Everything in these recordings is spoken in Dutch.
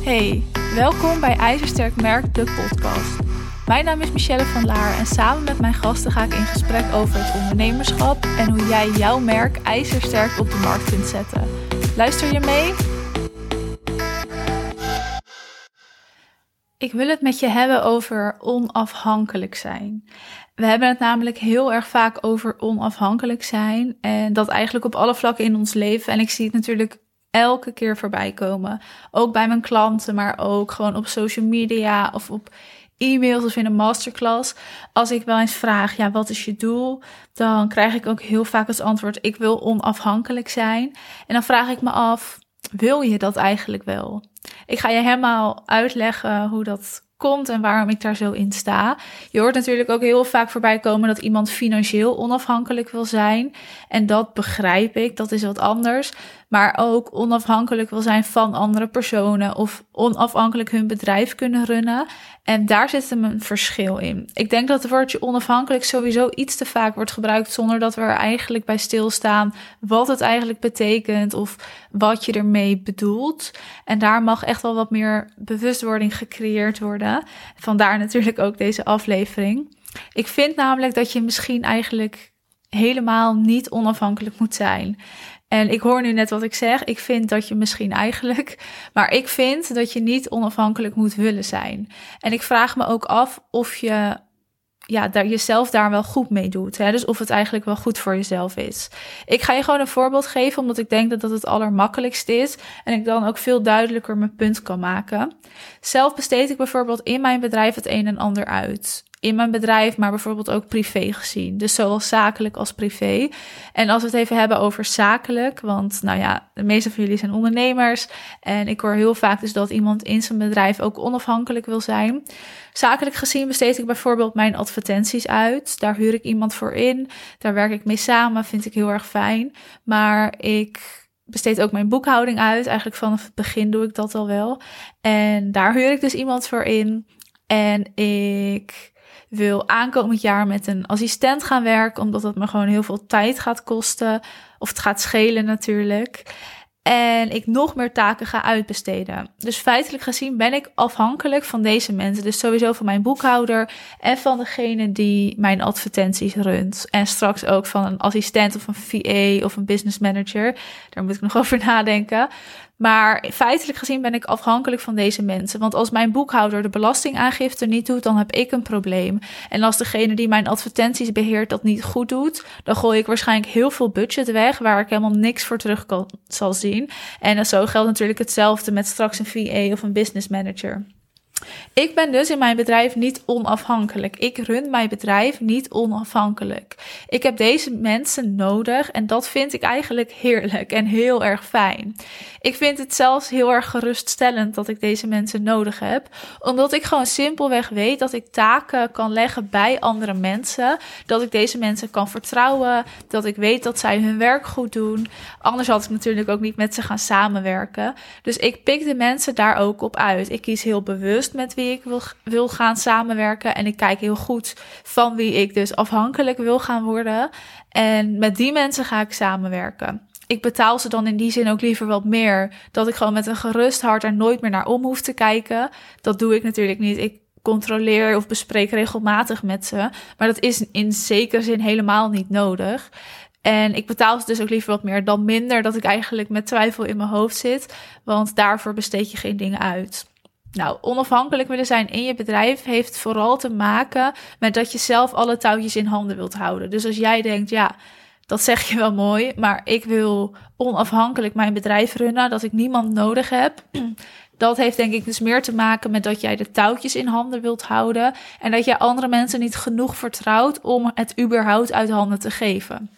Hey, welkom bij IJzersterk Merk, de podcast. Mijn naam is Michelle van Laar en samen met mijn gasten ga ik in gesprek over het ondernemerschap en hoe jij jouw merk ijzersterk op de markt kunt zetten. Luister je mee? Ik wil het met je hebben over onafhankelijk zijn. We hebben het namelijk heel erg vaak over onafhankelijk zijn en dat eigenlijk op alle vlakken in ons leven. En ik zie het natuurlijk elke keer voorbij komen. Ook bij mijn klanten, maar ook gewoon op social media of op e-mails of in een masterclass. Als ik wel eens vraag, ja, wat is je doel? Dan krijg ik ook heel vaak het antwoord, ik wil onafhankelijk zijn. En dan vraag ik me af, wil je dat eigenlijk wel? Ik ga je helemaal uitleggen hoe dat komt en waarom ik daar zo in sta. Je hoort natuurlijk ook heel vaak voorbij komen dat iemand financieel onafhankelijk wil zijn. En dat begrijp ik, dat is wat anders maar ook onafhankelijk wil zijn van andere personen of onafhankelijk hun bedrijf kunnen runnen. En daar zit hem een verschil in. Ik denk dat het woordje onafhankelijk sowieso iets te vaak wordt gebruikt zonder dat we er eigenlijk bij stilstaan wat het eigenlijk betekent of wat je ermee bedoelt. En daar mag echt wel wat meer bewustwording gecreëerd worden. Vandaar natuurlijk ook deze aflevering. Ik vind namelijk dat je misschien eigenlijk helemaal niet onafhankelijk moet zijn. En ik hoor nu net wat ik zeg. Ik vind dat je misschien eigenlijk, maar ik vind dat je niet onafhankelijk moet willen zijn. En ik vraag me ook af of je ja, daar, jezelf daar wel goed mee doet. Hè? Dus of het eigenlijk wel goed voor jezelf is. Ik ga je gewoon een voorbeeld geven, omdat ik denk dat dat het allermakkelijkst is. En ik dan ook veel duidelijker mijn punt kan maken. Zelf besteed ik bijvoorbeeld in mijn bedrijf het een en ander uit in mijn bedrijf, maar bijvoorbeeld ook privé gezien. Dus zowel zakelijk als privé. En als we het even hebben over zakelijk, want nou ja, de meeste van jullie zijn ondernemers. En ik hoor heel vaak dus dat iemand in zijn bedrijf ook onafhankelijk wil zijn. Zakelijk gezien besteed ik bijvoorbeeld mijn advertenties uit. Daar huur ik iemand voor in. Daar werk ik mee samen, vind ik heel erg fijn. Maar ik besteed ook mijn boekhouding uit. Eigenlijk vanaf het begin doe ik dat al wel. En daar huur ik dus iemand voor in. En ik wil aankomend jaar met een assistent gaan werken, omdat dat me gewoon heel veel tijd gaat kosten. Of het gaat schelen natuurlijk. En ik nog meer taken ga uitbesteden. Dus feitelijk gezien ben ik afhankelijk van deze mensen. Dus sowieso van mijn boekhouder en van degene die mijn advertenties runt. En straks ook van een assistent of een VA of een business manager. Daar moet ik nog over nadenken. Maar feitelijk gezien ben ik afhankelijk van deze mensen. Want als mijn boekhouder de belastingaangifte niet doet, dan heb ik een probleem. En als degene die mijn advertenties beheert dat niet goed doet, dan gooi ik waarschijnlijk heel veel budget weg waar ik helemaal niks voor terug kan, zal zien. En zo geldt natuurlijk hetzelfde met straks een VA of een business manager. Ik ben dus in mijn bedrijf niet onafhankelijk. Ik run mijn bedrijf niet onafhankelijk. Ik heb deze mensen nodig en dat vind ik eigenlijk heerlijk en heel erg fijn. Ik vind het zelfs heel erg geruststellend dat ik deze mensen nodig heb, omdat ik gewoon simpelweg weet dat ik taken kan leggen bij andere mensen, dat ik deze mensen kan vertrouwen, dat ik weet dat zij hun werk goed doen. Anders had ik natuurlijk ook niet met ze gaan samenwerken. Dus ik pik de mensen daar ook op uit. Ik kies heel bewust met wie ik wil, wil gaan samenwerken. En ik kijk heel goed van wie ik dus afhankelijk wil gaan worden. En met die mensen ga ik samenwerken. Ik betaal ze dan in die zin ook liever wat meer. Dat ik gewoon met een gerust hart er nooit meer naar om hoef te kijken. Dat doe ik natuurlijk niet. Ik controleer of bespreek regelmatig met ze. Maar dat is in zekere zin helemaal niet nodig. En ik betaal ze dus ook liever wat meer dan minder dat ik eigenlijk met twijfel in mijn hoofd zit. Want daarvoor besteed je geen dingen uit. Nou, onafhankelijk willen zijn in je bedrijf heeft vooral te maken met dat je zelf alle touwtjes in handen wilt houden. Dus als jij denkt, ja, dat zeg je wel mooi, maar ik wil onafhankelijk mijn bedrijf runnen, dat ik niemand nodig heb. Dat heeft denk ik dus meer te maken met dat jij de touwtjes in handen wilt houden en dat jij andere mensen niet genoeg vertrouwt om het überhaupt uit handen te geven.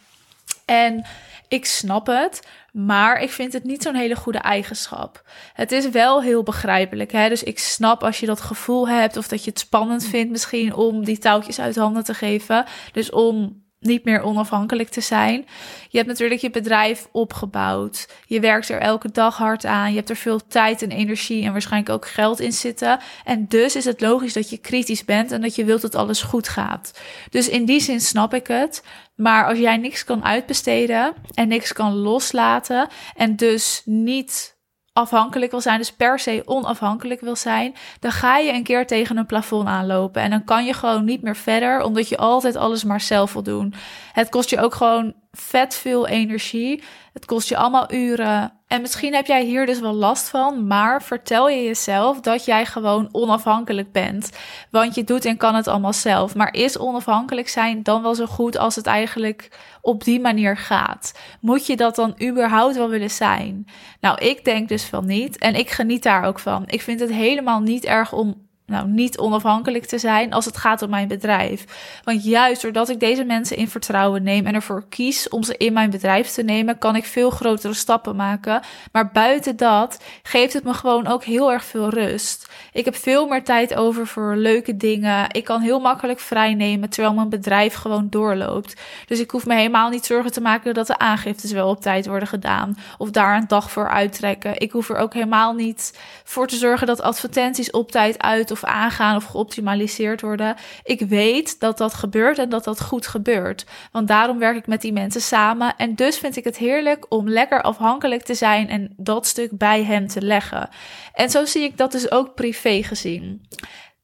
En ik snap het, maar ik vind het niet zo'n hele goede eigenschap. Het is wel heel begrijpelijk. Hè? Dus ik snap als je dat gevoel hebt of dat je het spannend vindt misschien om die touwtjes uit handen te geven. Dus om niet meer onafhankelijk te zijn. Je hebt natuurlijk je bedrijf opgebouwd. Je werkt er elke dag hard aan. Je hebt er veel tijd en energie en waarschijnlijk ook geld in zitten. En dus is het logisch dat je kritisch bent en dat je wilt dat alles goed gaat. Dus in die zin snap ik het. Maar als jij niks kan uitbesteden en niks kan loslaten en dus niet afhankelijk wil zijn, dus per se onafhankelijk wil zijn, dan ga je een keer tegen een plafond aanlopen. En dan kan je gewoon niet meer verder, omdat je altijd alles maar zelf wil doen. Het kost je ook gewoon vet veel energie. Het kost je allemaal uren. En misschien heb jij hier dus wel last van, maar vertel je jezelf dat jij gewoon onafhankelijk bent. Want je doet en kan het allemaal zelf. Maar is onafhankelijk zijn dan wel zo goed als het eigenlijk op die manier gaat? Moet je dat dan überhaupt wel willen zijn? Nou, ik denk dus van niet. En ik geniet daar ook van. Ik vind het helemaal niet erg om nou, niet onafhankelijk te zijn als het gaat om mijn bedrijf. Want juist doordat ik deze mensen in vertrouwen neem en ervoor kies om ze in mijn bedrijf te nemen, kan ik veel grotere stappen maken. Maar buiten dat geeft het me gewoon ook heel erg veel rust. Ik heb veel meer tijd over voor leuke dingen. Ik kan heel makkelijk vrij nemen terwijl mijn bedrijf gewoon doorloopt. Dus ik hoef me helemaal niet zorgen te maken dat de aangiftes wel op tijd worden gedaan of daar een dag voor uittrekken. Ik hoef er ook helemaal niet voor te zorgen dat advertenties op tijd uit aangaan of geoptimaliseerd worden. Ik weet dat dat gebeurt en dat dat goed gebeurt. Want daarom werk ik met die mensen samen. En dus vind ik het heerlijk om lekker afhankelijk te zijn en dat stuk bij hem te leggen. En zo zie ik dat dus ook privé gezien.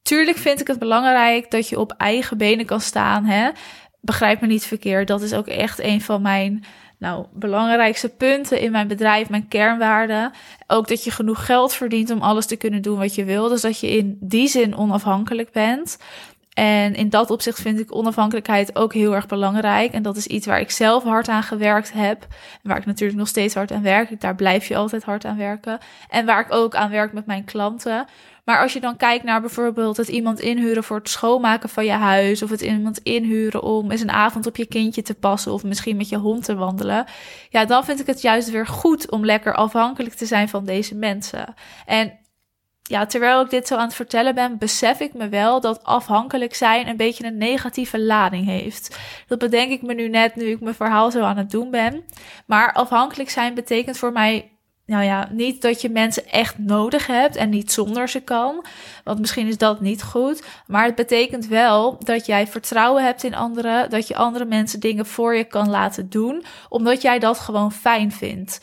Tuurlijk vind ik het belangrijk dat je op eigen benen kan staan. Hè? Begrijp me niet verkeerd. Dat is ook echt een van mijn nou, belangrijkste punten in mijn bedrijf, mijn kernwaarden. Ook dat je genoeg geld verdient om alles te kunnen doen wat je wil. Dus dat je in die zin onafhankelijk bent. En in dat opzicht vind ik onafhankelijkheid ook heel erg belangrijk. En dat is iets waar ik zelf hard aan gewerkt heb. Waar ik natuurlijk nog steeds hard aan werk. Daar blijf je altijd hard aan werken. En waar ik ook aan werk met mijn klanten. Maar als je dan kijkt naar bijvoorbeeld het iemand inhuren voor het schoonmaken van je huis, of het iemand inhuren om eens een avond op je kindje te passen, of misschien met je hond te wandelen, ja, dan vind ik het juist weer goed om lekker afhankelijk te zijn van deze mensen. En ja, terwijl ik dit zo aan het vertellen ben, besef ik me wel dat afhankelijk zijn een beetje een negatieve lading heeft. Dat bedenk ik me nu net nu ik mijn verhaal zo aan het doen ben. Maar afhankelijk zijn betekent voor mij nou ja, niet dat je mensen echt nodig hebt en niet zonder ze kan. Want misschien is dat niet goed. Maar het betekent wel dat jij vertrouwen hebt in anderen. Dat je andere mensen dingen voor je kan laten doen. Omdat jij dat gewoon fijn vindt.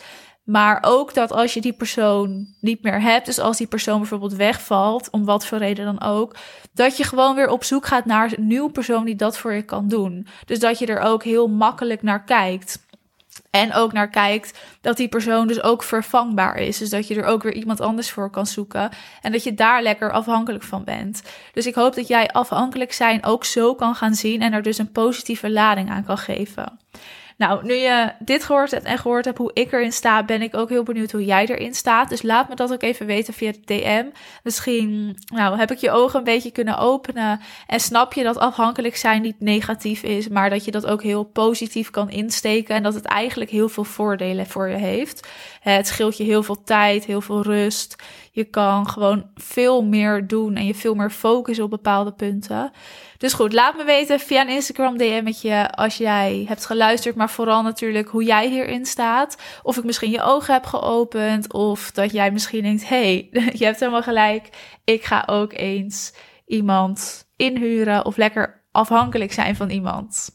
Maar ook dat als je die persoon niet meer hebt, dus als die persoon bijvoorbeeld wegvalt, om wat voor reden dan ook, dat je gewoon weer op zoek gaat naar een nieuwe persoon die dat voor je kan doen. Dus dat je er ook heel makkelijk naar kijkt. En ook naar kijkt dat die persoon dus ook vervangbaar is. Dus dat je er ook weer iemand anders voor kan zoeken. En dat je daar lekker afhankelijk van bent. Dus ik hoop dat jij afhankelijk zijn ook zo kan gaan zien. En er dus een positieve lading aan kan geven. Nou, nu je dit gehoord hebt en gehoord hebt hoe ik erin sta, ben ik ook heel benieuwd hoe jij erin staat. Dus laat me dat ook even weten via de DM. Misschien nou, heb ik je ogen een beetje kunnen openen en snap je dat afhankelijk zijn niet negatief is, maar dat je dat ook heel positief kan insteken en dat het eigenlijk heel veel voordelen voor je heeft. Het scheelt je heel veel tijd, heel veel rust. Je kan gewoon veel meer doen en je veel meer focussen op bepaalde punten. Dus goed, laat me weten via een Instagram DM'tje als jij hebt geluisterd, maar vooral natuurlijk hoe jij hierin staat. Of ik misschien je ogen heb geopend, of dat jij misschien denkt, hey, je hebt helemaal gelijk, ik ga ook eens iemand inhuren of lekker afhankelijk zijn van iemand.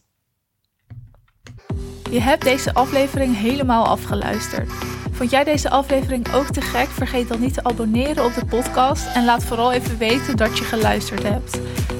Je hebt deze aflevering helemaal afgeluisterd. Vond jij deze aflevering ook te gek? Vergeet dan niet te abonneren op de podcast en laat vooral even weten dat je geluisterd hebt.